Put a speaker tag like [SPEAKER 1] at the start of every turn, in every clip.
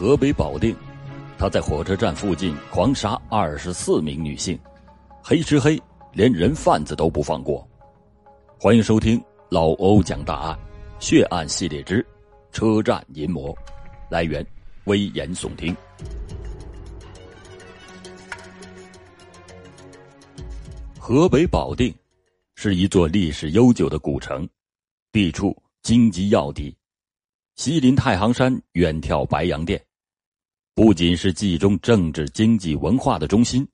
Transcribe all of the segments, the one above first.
[SPEAKER 1] 河北保定，他在火车站附近狂杀二十四名女性，黑吃黑，连人贩子都不放过。欢迎收听老欧讲大案，血案系列之车站淫魔，来源危言耸听。河北保定是一座历史悠久的古城，地处荆棘要地，西临太行山，远眺白洋淀。不仅是冀中政治、经济、文化的中心，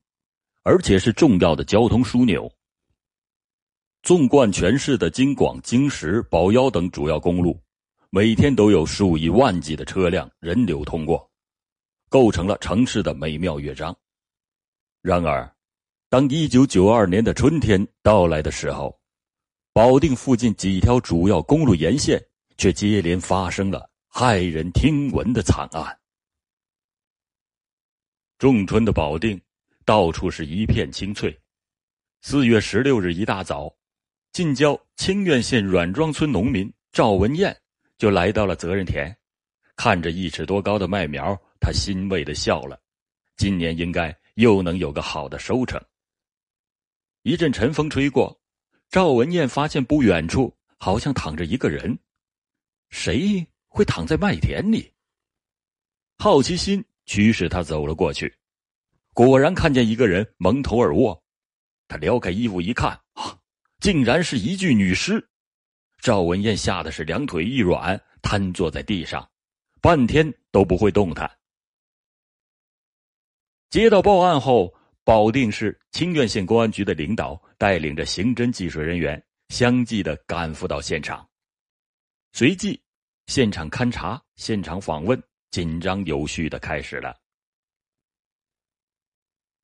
[SPEAKER 1] 而且是重要的交通枢纽。纵贯全市的京广、京石、保腰等主要公路，每天都有数以万计的车辆、人流通过，构成了城市的美妙乐章。然而，当一九九二年的春天到来的时候，保定附近几条主要公路沿线却接连发生了骇人听闻的惨案。仲春的保定，到处是一片青翠。四月十六日一大早，近郊清苑县阮庄村农民赵文艳就来到了责任田，看着一尺多高的麦苗，他欣慰的笑了。今年应该又能有个好的收成。一阵晨风吹过，赵文艳发现不远处好像躺着一个人，谁会躺在麦田里？好奇心。驱使他走了过去，果然看见一个人蒙头而卧。他撩开衣服一看，啊，竟然是一具女尸。赵文艳吓得是两腿一软，瘫坐在地上，半天都不会动弹。接到报案后，保定市清苑县公安局的领导带领着刑侦技术人员相继的赶赴到现场，随即现场勘查、现场访问。紧张有序的开始了。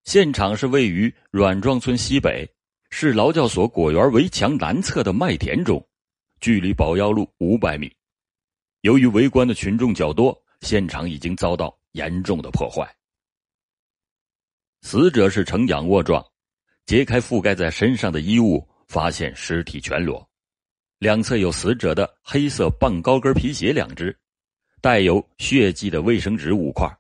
[SPEAKER 1] 现场是位于阮庄村西北市劳教所果园围墙南侧的麦田中，距离保幺路五百米。由于围观的群众较多，现场已经遭到严重的破坏。死者是呈仰卧状，揭开覆盖在身上的衣物，发现尸体全裸，两侧有死者的黑色半高跟皮鞋两只。带有血迹的卫生纸五块，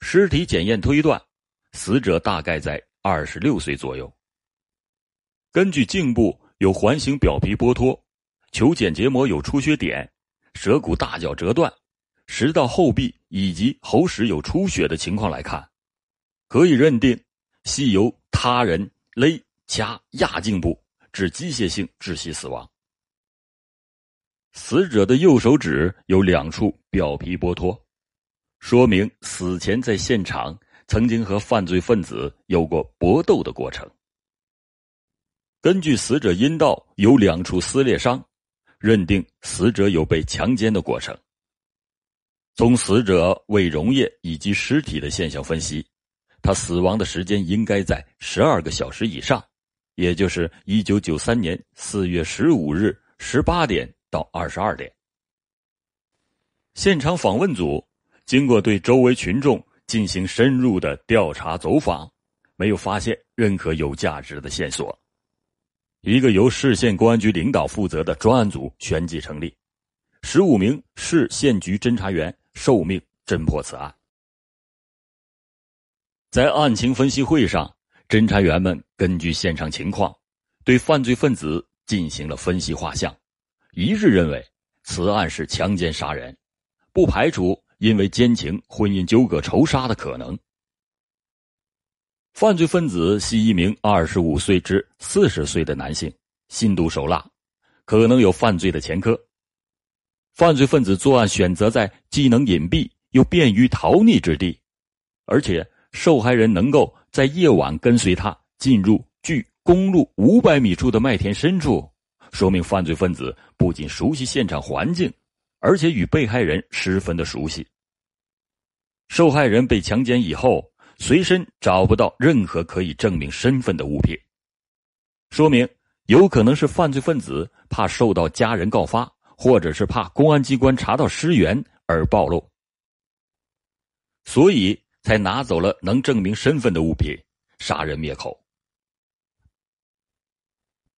[SPEAKER 1] 尸体检验推断，死者大概在二十六岁左右。根据颈部有环形表皮剥脱，球睑结膜有出血点，舌骨大角折断，食道后壁以及喉室有出血的情况来看，可以认定系由他人勒掐压颈部致机械性窒息死亡。死者的右手指有两处表皮剥脱，说明死前在现场曾经和犯罪分子有过搏斗的过程。根据死者阴道有两处撕裂伤，认定死者有被强奸的过程。从死者胃溶液以及尸体的现象分析，他死亡的时间应该在十二个小时以上，也就是一九九三年四月十五日十八点。到二十二点，现场访问组经过对周围群众进行深入的调查走访，没有发现任何有价值的线索。一个由市县公安局领导负责的专案组旋即成立，十五名市县局侦查员受命侦破此案。在案情分析会上，侦查员们根据现场情况，对犯罪分子进行了分析画像。一致认为，此案是强奸杀人，不排除因为奸情、婚姻纠葛仇杀的可能。犯罪分子系一名二十五岁至四十岁的男性，心毒手辣，可能有犯罪的前科。犯罪分子作案选择在既能隐蔽又便于逃匿之地，而且受害人能够在夜晚跟随他进入距公路五百米处的麦田深处。说明犯罪分子不仅熟悉现场环境，而且与被害人十分的熟悉。受害人被强奸以后，随身找不到任何可以证明身份的物品，说明有可能是犯罪分子怕受到家人告发，或者是怕公安机关查到尸源而暴露，所以才拿走了能证明身份的物品，杀人灭口。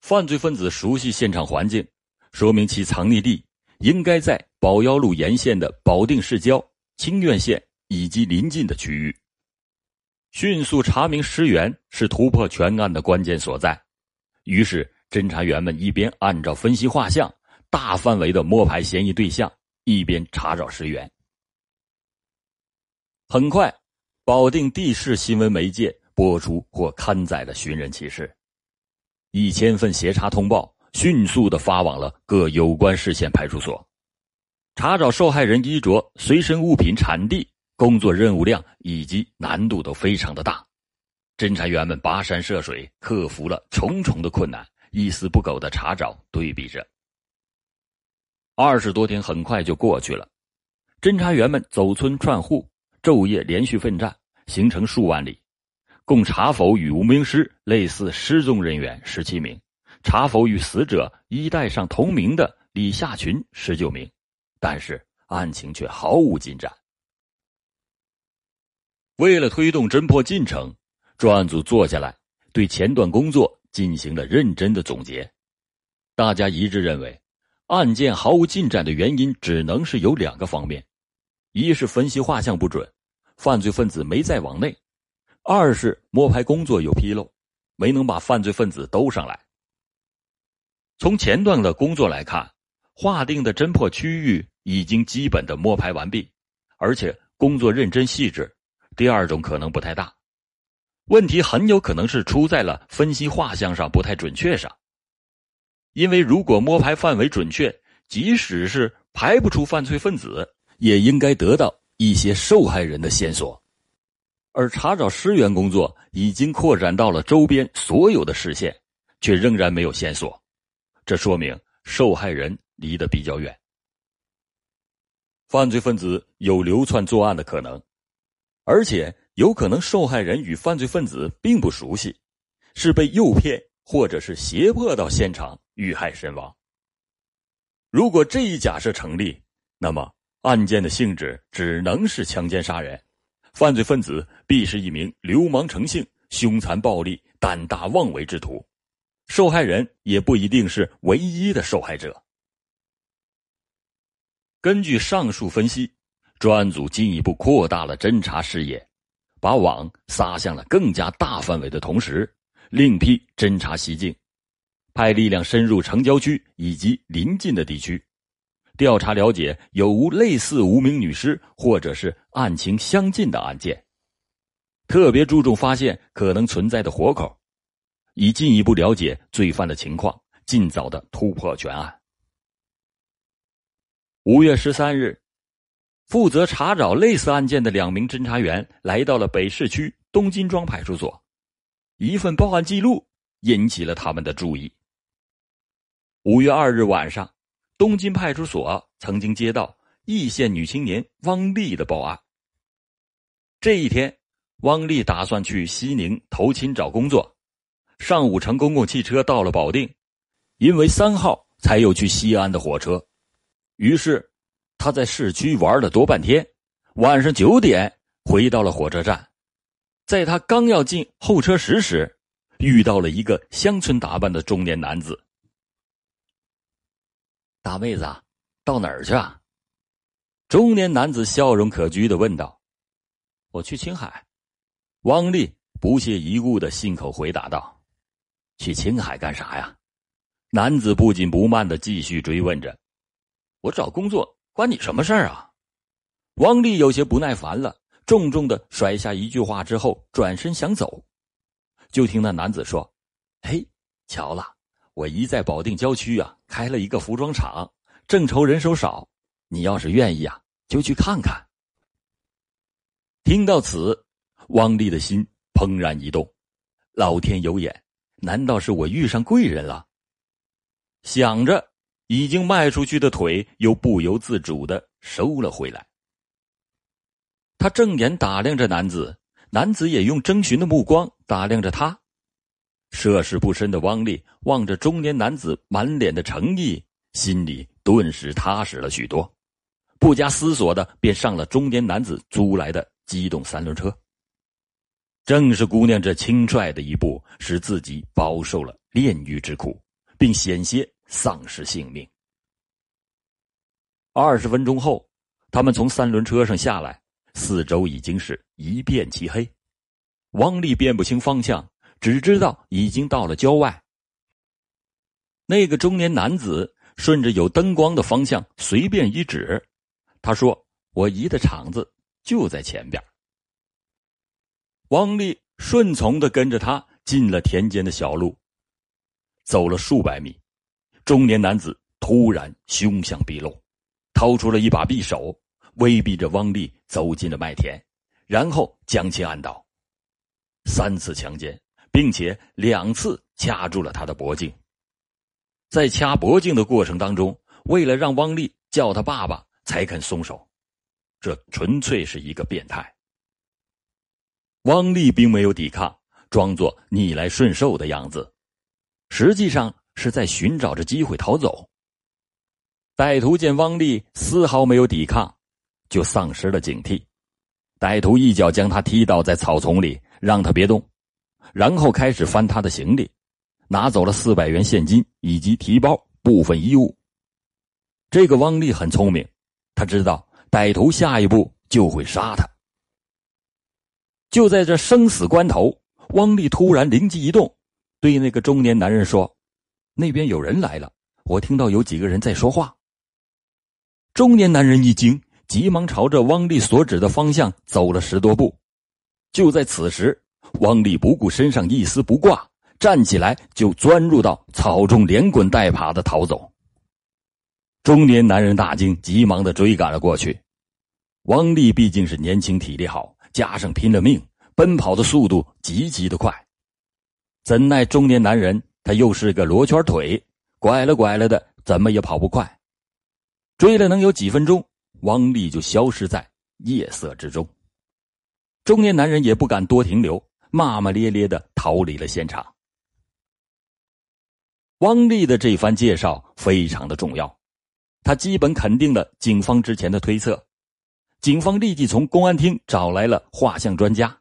[SPEAKER 1] 犯罪分子熟悉现场环境，说明其藏匿地应该在保幺路沿线的保定市郊清苑县以及邻近的区域。迅速查明尸源是突破全案的关键所在。于是，侦查员们一边按照分析画像大范围的摸排嫌疑对象，一边查找尸源。很快，保定地市新闻媒介播出或刊载了寻人启事，一千份协查通报迅速的发往了各有关市县派出所。查找受害人衣着、随身物品产地、工作任务量以及难度都非常的大，侦查员们跋山涉水，克服了重重的困难，一丝不苟的查找对比着。二十多天很快就过去了，侦查员们走村串户。昼夜连续奋战，行程数万里，共查否与无名尸类似失踪人员十七名，查否与死者衣带上同名的李夏群十九名，但是案情却毫无进展。为了推动侦破进程，专案组坐下来对前段工作进行了认真的总结，大家一致认为，案件毫无进展的原因只能是有两个方面。一是分析画像不准，犯罪分子没再往内；二是摸排工作有纰漏，没能把犯罪分子兜上来。从前段的工作来看，划定的侦破区域已经基本的摸排完毕，而且工作认真细致。第二种可能不太大，问题很有可能是出在了分析画像上不太准确上。因为如果摸排范围准确，即使是排不出犯罪分子。也应该得到一些受害人的线索，而查找尸源工作已经扩展到了周边所有的市县，却仍然没有线索，这说明受害人离得比较远，犯罪分子有流窜作案的可能，而且有可能受害人与犯罪分子并不熟悉，是被诱骗或者是胁迫到现场遇害身亡。如果这一假设成立，那么。案件的性质只能是强奸杀人，犯罪分子必是一名流氓成性、凶残暴力、胆大妄为之徒，受害人也不一定是唯一的受害者。根据上述分析，专案组进一步扩大了侦查视野，把网撒向了更加大范围的同时，另辟侦查西径，派力量深入城郊区以及邻近的地区。调查了解有无类似无名女尸或者是案情相近的案件，特别注重发现可能存在的活口，以进一步了解罪犯的情况，尽早的突破全案。五月十三日，负责查找类似案件的两名侦查员来到了北市区东金庄派出所，一份报案记录引起了他们的注意。五月二日晚上。东金派出所曾经接到易县女青年汪丽的报案。这一天，汪丽打算去西宁投亲找工作，上午乘公共汽车到了保定，因为三号才有去西安的火车，于是他在市区玩了多半天，晚上九点回到了火车站，在他刚要进候车室时，遇到了一个乡村打扮的中年男子。大妹子，到哪儿去啊？中年男子笑容可掬的问道：“我去青海。”汪丽不屑一顾的信口回答道：“去青海干啥呀？”男子不紧不慢的继续追问着：“我找工作，关你什么事儿啊？”汪丽有些不耐烦了，重重的甩下一句话之后，转身想走，就听那男子说：“嘿，巧了。”我姨在保定郊区啊，开了一个服装厂，正愁人手少。你要是愿意啊，就去看看。听到此，汪丽的心怦然一动，老天有眼，难道是我遇上贵人了？想着，已经迈出去的腿又不由自主的收了回来。他正眼打量着男子，男子也用征询的目光打量着他。涉世不深的汪丽望着中年男子满脸的诚意，心里顿时踏实了许多，不加思索的便上了中年男子租来的机动三轮车。正是姑娘这轻率的一步，使自己饱受了炼狱之苦，并险些丧失性命。二十分钟后，他们从三轮车上下来，四周已经是一片漆黑，汪丽辨不清方向，只知道已经到了郊外。那个中年男子顺着有灯光的方向随便一指，他说：“我姨的厂子就在前边。”汪丽顺从的跟着他进了田间的小路。走了数百米，中年男子突然凶相毕露，掏出了一把匕首。威逼着汪丽走进了麦田，然后将其按倒，三次强奸，并且两次掐住了他的脖颈。在掐脖颈的过程当中，为了让汪丽叫他爸爸，才肯松手。这纯粹是一个变态。汪丽并没有抵抗，装作逆来顺受的样子，实际上是在寻找着机会逃走。歹徒见汪丽丝毫没有抵抗。就丧失了警惕，歹徒一脚将他踢倒在草丛里，让他别动，然后开始翻他的行李，拿走了四百元现金以及提包部分衣物。这个汪丽很聪明，他知道歹徒下一步就会杀他。就在这生死关头，汪丽突然灵机一动，对那个中年男人说：“那边有人来了，我听到有几个人在说话。”中年男人一惊。急忙朝着汪丽所指的方向走了十多步，就在此时，汪丽不顾身上一丝不挂，站起来就钻入到草中，连滚带爬的逃走。中年男人大惊，急忙的追赶了过去。汪丽毕竟是年轻，体力好，加上拼了命，奔跑的速度极其的快。怎奈中年男人他又是个罗圈腿，拐了拐了的，怎么也跑不快。追了能有几分钟。汪丽就消失在夜色之中，中年男人也不敢多停留，骂骂咧咧的逃离了现场。汪丽的这番介绍非常的重要，他基本肯定了警方之前的推测。警方立即从公安厅找来了画像专家，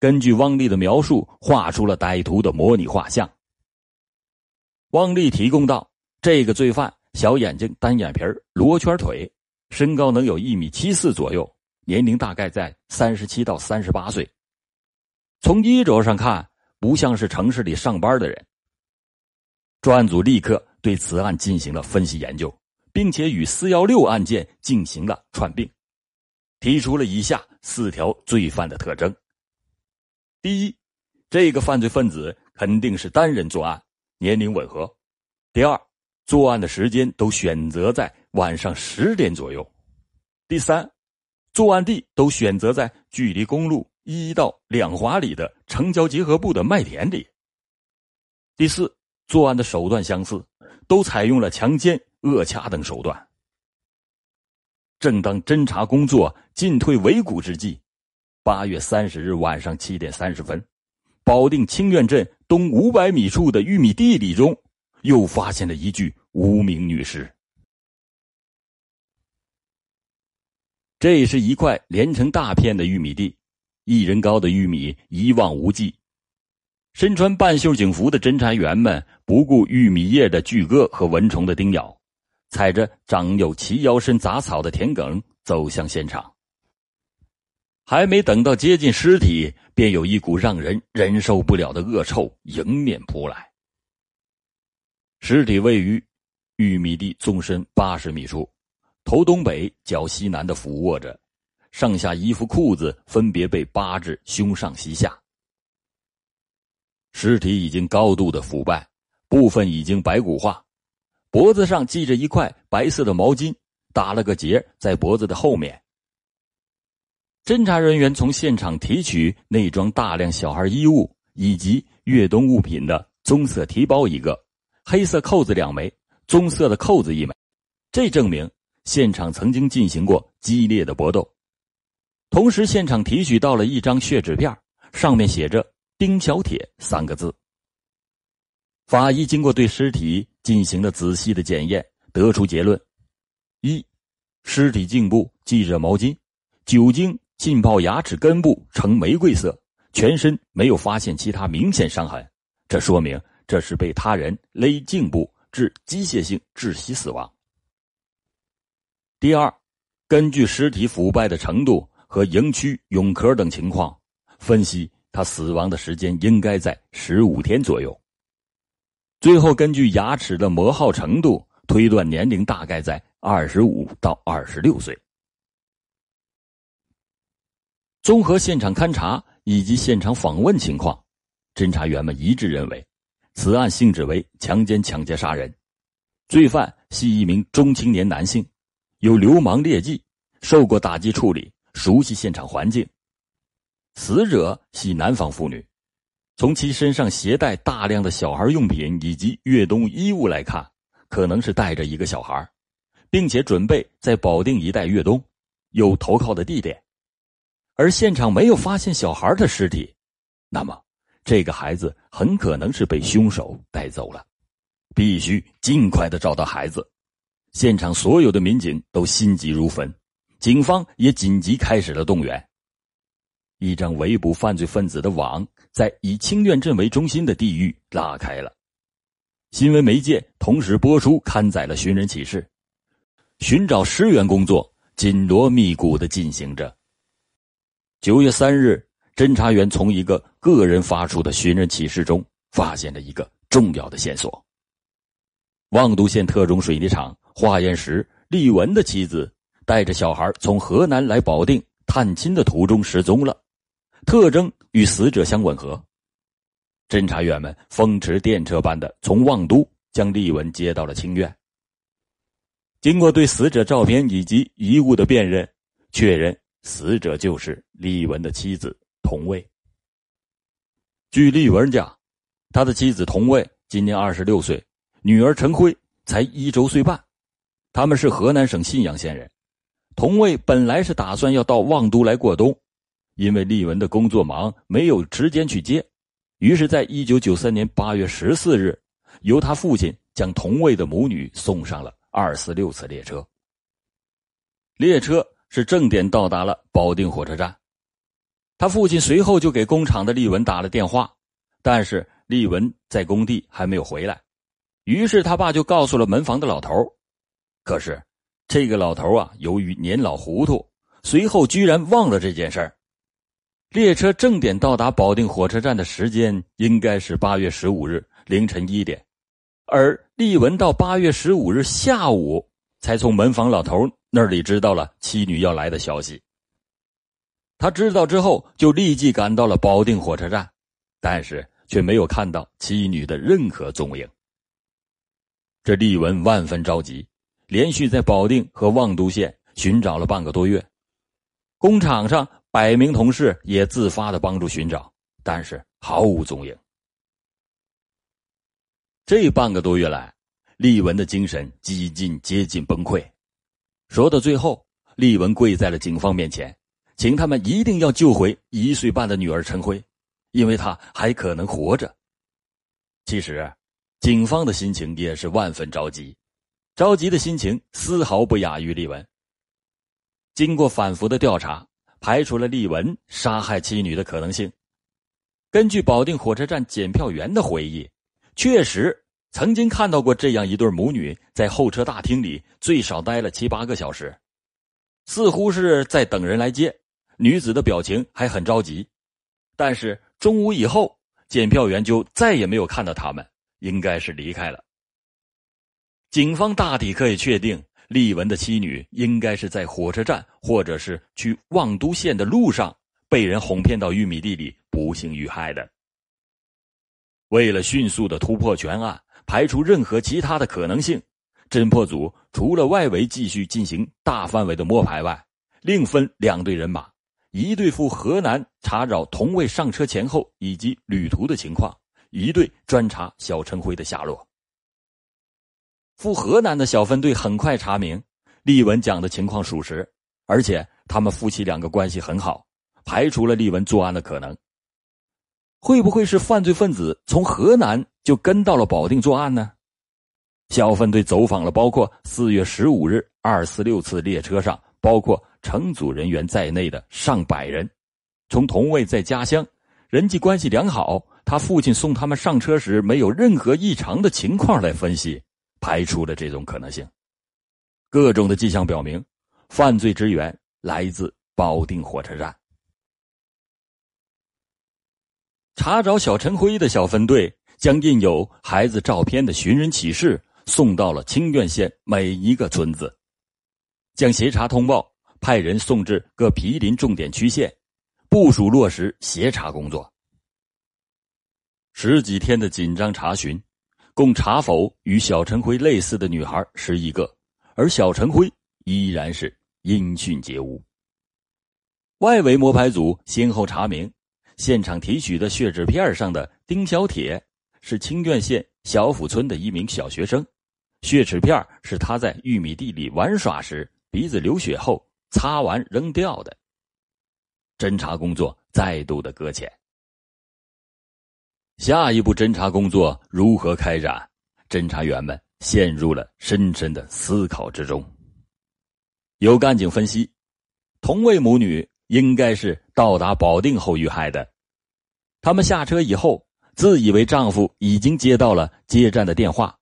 [SPEAKER 1] 根据汪丽的描述画出了歹徒的模拟画像。汪丽提供到，这个罪犯小眼睛、单眼皮罗圈腿。身高能有一米七四左右，年龄大概在三十七到三十八岁。从衣着上看，不像是城市里上班的人。专案组立刻对此案进行了分析研究，并且与四幺六案件进行了串并，提出了以下四条罪犯的特征：第一，这个犯罪分子肯定是单人作案，年龄吻合；第二，作案的时间都选择在。晚上十点左右，第三，作案地都选择在距离公路一到两华里的城郊结合部的麦田里。第四，作案的手段相似，都采用了强奸、扼掐等手段。正当侦查工作进退维谷之际，八月三十日晚上七点三十分，保定清苑镇东五百米处的玉米地里中，又发现了一具无名女尸。这是一块连成大片的玉米地，一人高的玉米一望无际。身穿半袖警服的侦查员们不顾玉米叶的巨割和蚊虫的叮咬，踩着长有齐腰深杂草的田埂走向现场。还没等到接近尸体，便有一股让人忍受不了的恶臭迎面扑来。尸体位于玉米地纵深八十米处。头东北，脚西南的俯卧着，上下衣服裤子分别被扒至胸上膝下。尸体已经高度的腐败，部分已经白骨化，脖子上系着一块白色的毛巾，打了个结在脖子的后面。侦查人员从现场提取内装大量小孩衣物以及越冬物品的棕色提包一个，黑色扣子两枚，棕色的扣子一枚，这证明。现场曾经进行过激烈的搏斗，同时现场提取到了一张血纸片，上面写着“丁小铁”三个字。法医经过对尸体进行了仔细的检验，得出结论：一，尸体颈部系着毛巾，酒精浸泡牙齿根部呈玫瑰色，全身没有发现其他明显伤痕，这说明这是被他人勒颈部致机械性窒息死亡。第二，根据尸体腐败的程度和营区蛹壳等情况，分析他死亡的时间应该在十五天左右。最后根据牙齿的磨耗程度推断年龄大概在二十五到二十六岁。综合现场勘查以及现场访问情况，侦查员们一致认为，此案性质为强奸、抢劫、杀人，罪犯系一名中青年男性，有流氓劣迹，受过打击处理，熟悉现场环境。死者系南方妇女。从其身上携带大量的小孩用品以及越冬衣物来看，可能是带着一个小孩，并且准备在保定一带越冬，有投靠的地点。而现场没有发现小孩的尸体，那么这个孩子很可能是被凶手带走了。必须尽快的找到孩子。现场所有的民警都心急如焚，警方也紧急开始了动员。一张围捕犯罪分子的网，在以清苑镇为中心的地域拉开了。新闻媒介同时播出刊载了寻人启事，寻找尸源工作紧锣密鼓的进行着。九月三日，侦查员从一个个人发出的寻人启事中发现了一个重要的线索：望都县特种水泥厂化验室丽文的妻子带着小孩从河南来保定探亲的途中失踪了。特征与死者相吻合，侦查员们风驰电掣般的从望都将丽文接到了清苑。经过对死者照片以及遗物的辨认，确认死者就是丽文的妻子童卫。据丽文讲，他的妻子童卫今年二十六岁，女儿陈辉才一周岁半，他们是河南省信阳县人。童卫本来是打算要到望都来过冬。因为丽文的工作忙，没有时间去接，于是，在一九九三年八月十四日，由他父亲将同卫的母女送上了二四六次列车。列车是正点到达了保定火车站，他父亲随后就给工厂的丽文打了电话，但是丽文在工地还没有回来，于是他爸就告诉了门房的老头可是，这个老头啊，由于年老糊涂，随后居然忘了这件事儿。列车正点到达保定火车站的时间应该是八月十五日凌晨一点，而丽文到八月十五日下午才从门房老头那里知道了妻女要来的消息。他知道之后就立即赶到了保定火车站，但是却没有看到妻女的任何踪影。这丽文万分着急，连续在保定和望都县寻找了半个多月，工厂上。百名同事也自发的帮助寻找，但是毫无踪影。这半个多月来，丽文的精神几近接近崩溃。说到最后，丽文跪在了警方面前，请他们一定要救回一岁半的女儿陈辉，因为她还可能活着。其实，警方的心情也是万分着急，着急的心情丝毫不亚于丽文。经过反复的调查。排除了丽文杀害妻女的可能性。根据保定火车站检票员的回忆，确实曾经看到过这样一对母女在候车大厅里最少待了七八个小时，似乎是在等人来接。女子的表情还很着急，但是中午以后，检票员就再也没有看到他们，应该是离开了。警方大体可以确定。丽文的妻女应该是在火车站，或者是去望都县的路上，被人哄骗到玉米地里，不幸遇害的。为了迅速的突破全案，排除任何其他的可能性，侦破组除了外围继续进行大范围的摸排外，另分两队人马，一队赴河南查找同位上车前后以及旅途的情况，一队专查小陈辉的下落。赴河南的小分队很快查明，丽文讲的情况属实，而且他们夫妻两个关系很好，排除了丽文作案的可能。会不会是犯罪分子从河南就跟到了保定作案呢？小分队走访了包括四月十五日二四六次列车上包括乘组人员在内的上百人，从同位在家乡人际关系良好，他父亲送他们上车时没有任何异常的情况来分析。排除了这种可能性，各种的迹象表明，犯罪之源来自保定火车站。查找小陈辉的小分队将印有孩子照片的寻人启事送到了清苑县每一个村子，将协查通报派人送至各毗邻重点区县，部署落实协查工作。十几天的紧张查询，共查否与小陈辉类似的女孩十一个，而小陈辉依然是音讯皆无。外围摸排组先后查明。现场提取的血纸片上的丁小铁是清苑县小府村的一名小学生，血纸片是他在玉米地里玩耍时鼻子流血后擦完扔掉的。侦查工作再度的搁浅。下一步侦查工作如何开展？侦查员们陷入了深深的思考之中。有干警分析，同为母女。应该是到达保定后遇害的。他们下车以后，自以为丈夫已经接到了接站的电话，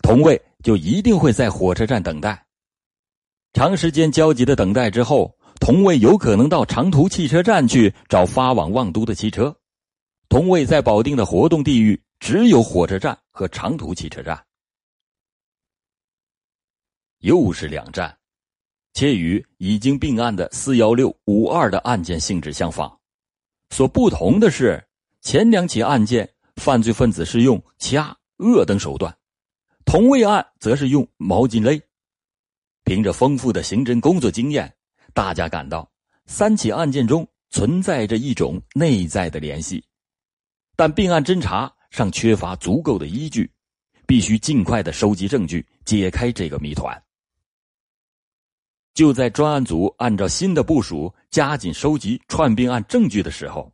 [SPEAKER 1] 同卫就一定会在火车站等待。长时间焦急的等待之后，同卫有可能到长途汽车站去找发往望都的汽车。同位在保定的活动地域只有火车站和长途汽车站。又是两站。且与已经并案的四幺六五二的案件性质相仿，所不同的是，前两起案件犯罪分子是用掐、扼等手段，同位案则是用毛巾勒。凭着丰富的刑侦工作经验，大家感到三起案件中存在着一种内在的联系，但并案侦查尚缺乏足够的依据，必须尽快的收集证据，解开这个谜团。就在专案组按照新的部署加紧收集串并案证据的时候，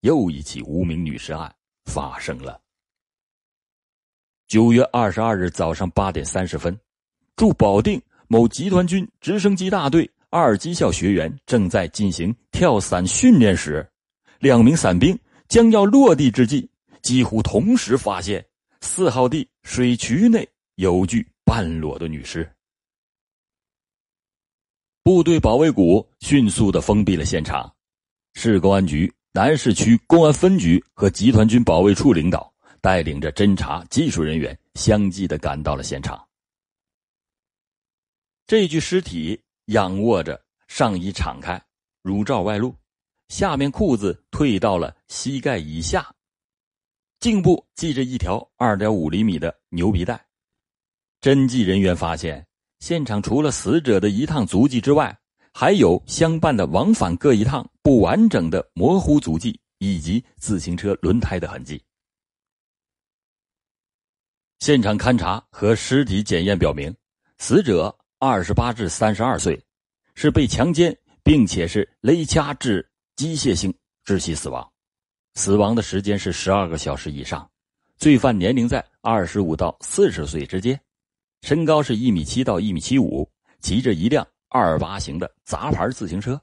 [SPEAKER 1] 又一起无名女尸案发生了。九月二十二日早上八点三十分，驻保定某集团军直升机大队二机校学员正在进行跳伞训练时，两名伞兵将要落地之际，几乎同时发现四号地水渠内有具半裸的女尸。部队保卫股迅速的封闭了现场，市公安局南市区公安分局和集团军保卫处领导带领着侦查技术人员相继的赶到了现场。这具尸体仰卧着，上衣敞开，乳罩外露，下面裤子退到了膝盖以下，颈部系着一条二点五厘米的牛皮带。侦缉人员发现。现场除了死者的一趟足迹之外，还有相伴的往返各一趟不完整的模糊足迹，以及自行车轮胎的痕迹。现场勘查和尸体检验表明，死者二十八至三十二岁，是被强奸，并且是勒掐致机械性窒息死亡，死亡的时间是十二个小时以上，罪犯年龄在二十五到四十岁之间。身高是一米七到一米七五，骑着一辆二八型的杂牌自行车。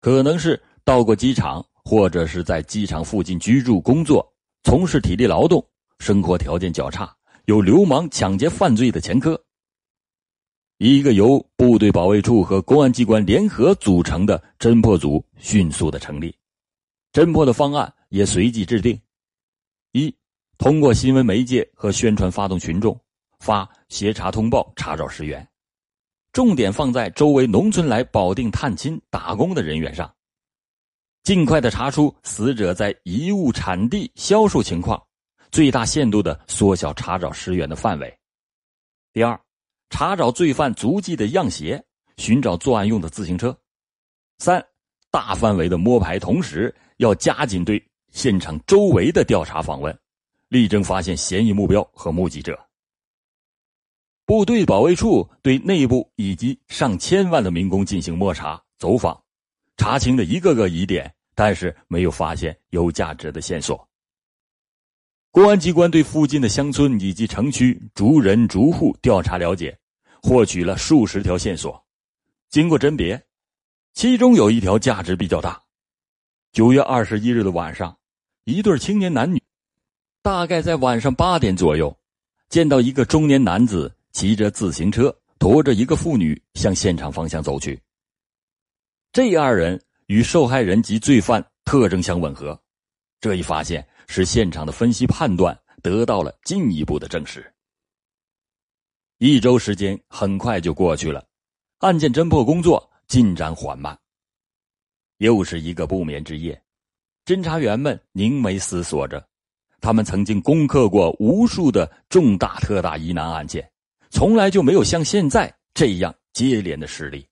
[SPEAKER 1] 可能是到过机场，或者是在机场附近居住、工作，从事体力劳动，生活条件较差，有流氓抢劫犯罪的前科。一个由部队保卫处和公安机关联合组成的侦破组迅速的成立，侦破的方案也随即制定：一，通过新闻媒介和宣传发动群众。发协查通报，查找尸源，重点放在周围农村来保定探亲打工的人员上，尽快的查出死者在遗物产地销售情况，最大限度的缩小查找尸源的范围。第二，查找罪犯足迹的样鞋，寻找作案用的自行车。三，大范围的摸排，同时要加紧对现场周围的调查访问，力争发现嫌疑目标和目击者。部队保卫处对内部以及上千万的民工进行摸查走访，查清了一个个疑点，但是没有发现有价值的线索。公安机关对附近的乡村以及城区逐人逐户调查了解，获取了数十条线索。经过甄别，其中有一条价值比较大。九月二十一日的晚上，一对青年男女，大概在晚上八点左右，见到一个中年男子。骑着自行车，驮着一个妇女向现场方向走去。这二人与受害人及罪犯特征相吻合，这一发现使现场的分析判断得到了进一步的证实。一周时间很快就过去了，案件侦破工作进展缓慢。又是一个不眠之夜，侦查员们凝眉思索着。他们曾经攻克过无数的重大特大疑难案件，从来就没有像现在这样接连的失利。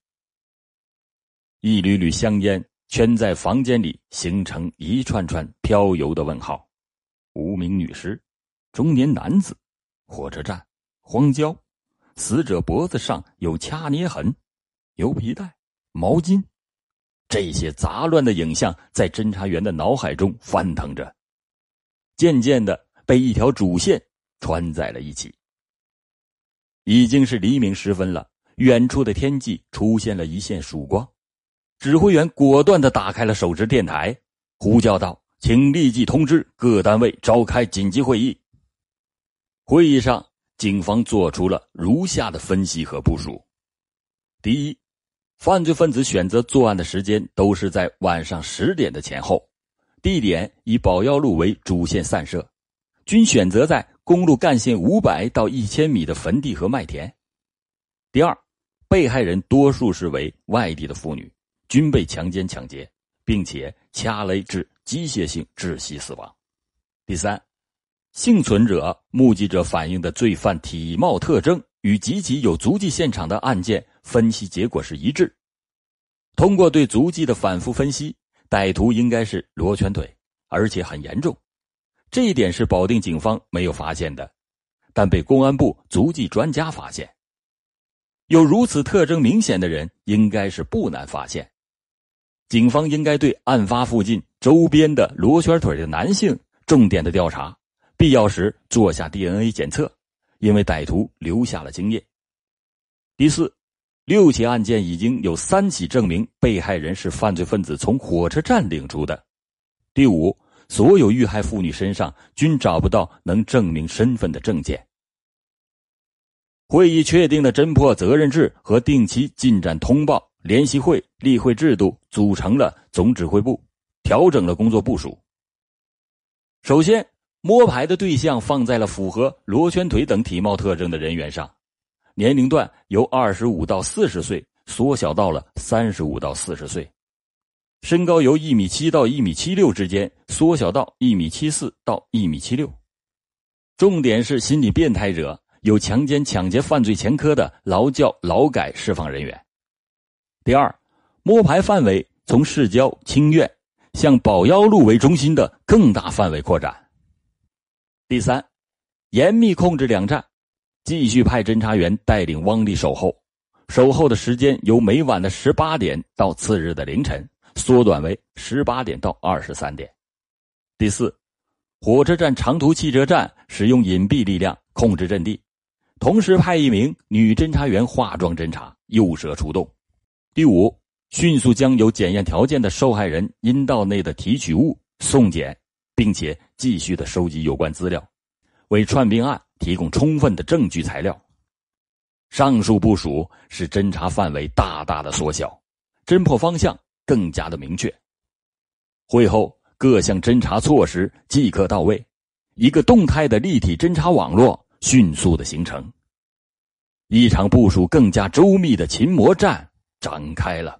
[SPEAKER 1] 一缕缕香烟圈在房间里，形成一串串飘游的问号：无名女尸、中年男子、火车站、荒郊、死者脖子上有掐捏痕、牛皮带、毛巾。这些杂乱的影像在侦查员的脑海中翻腾着。渐渐的被一条主线穿在了一起。已经是黎明时分了，远处的天际出现了一线曙光。指挥员果断的打开了手持电台，呼叫道：“请立即通知各单位召开紧急会议。”会议上，警方做出了如下的分析和部署：第一，犯罪分子选择作案的时间都是在晚上十点的前后。地点以保药路为主线散射，均选择在公路干线五百到一千米的坟地和麦田。第二，被害人多数是为外地的妇女，均被强奸抢劫，并且掐勒致机械性窒息死亡。第三，幸存者目击者反映的罪犯体貌特征与几起有足迹现场的案件分析结果是一致。通过对足迹的反复分析。歹徒应该是罗圈腿，而且很严重，这一点是保定警方没有发现的，但被公安部足迹专家发现。有如此特征明显的人，应该是不难发现。警方应该对案发附近周边的罗圈腿的男性重点的调查，必要时做下 DNA 检测，因为歹徒留下了经验。第四。六起案件已经有三起证明被害人是犯罪分子从火车站领出的。第五，所有遇害妇女身上均找不到能证明身份的证件。会议确定了侦破责任制和定期进展通报联席会例会制度，组成了总指挥部，调整了工作部署。首先，摸排的对象放在了符合罗圈腿等体貌特征的人员上。年龄段由二十五到四十岁缩小到了三十五到四十岁，身高由一米七到一米七六之间缩小到一米七四到一米七六。重点是心理变态者，有强奸、抢劫犯罪前科的劳教、劳改释放人员。第二，摸排范围从市郊、清苑向保腰路为中心的更大范围扩展。第三，严密控制两站。继续派侦查员带领汪丽守候，守候的时间由每晚的十八点到次日的凌晨缩短为十八点到二十三点。第四，火车站长途汽车站使用隐蔽力量控制阵地，同时派一名女侦查员化妆侦查，诱蛇出洞。第五，迅速将有检验条件的受害人阴道内的提取物送检，并且继续的收集有关资料，为串并案。提供充分的证据材料。上述部署使侦查范围大大的缩小，侦破方向更加的明确。会后各项侦查措施即刻到位，一个动态的立体侦查网络迅速的形成，一场部署更加周密的擒魔战展开了。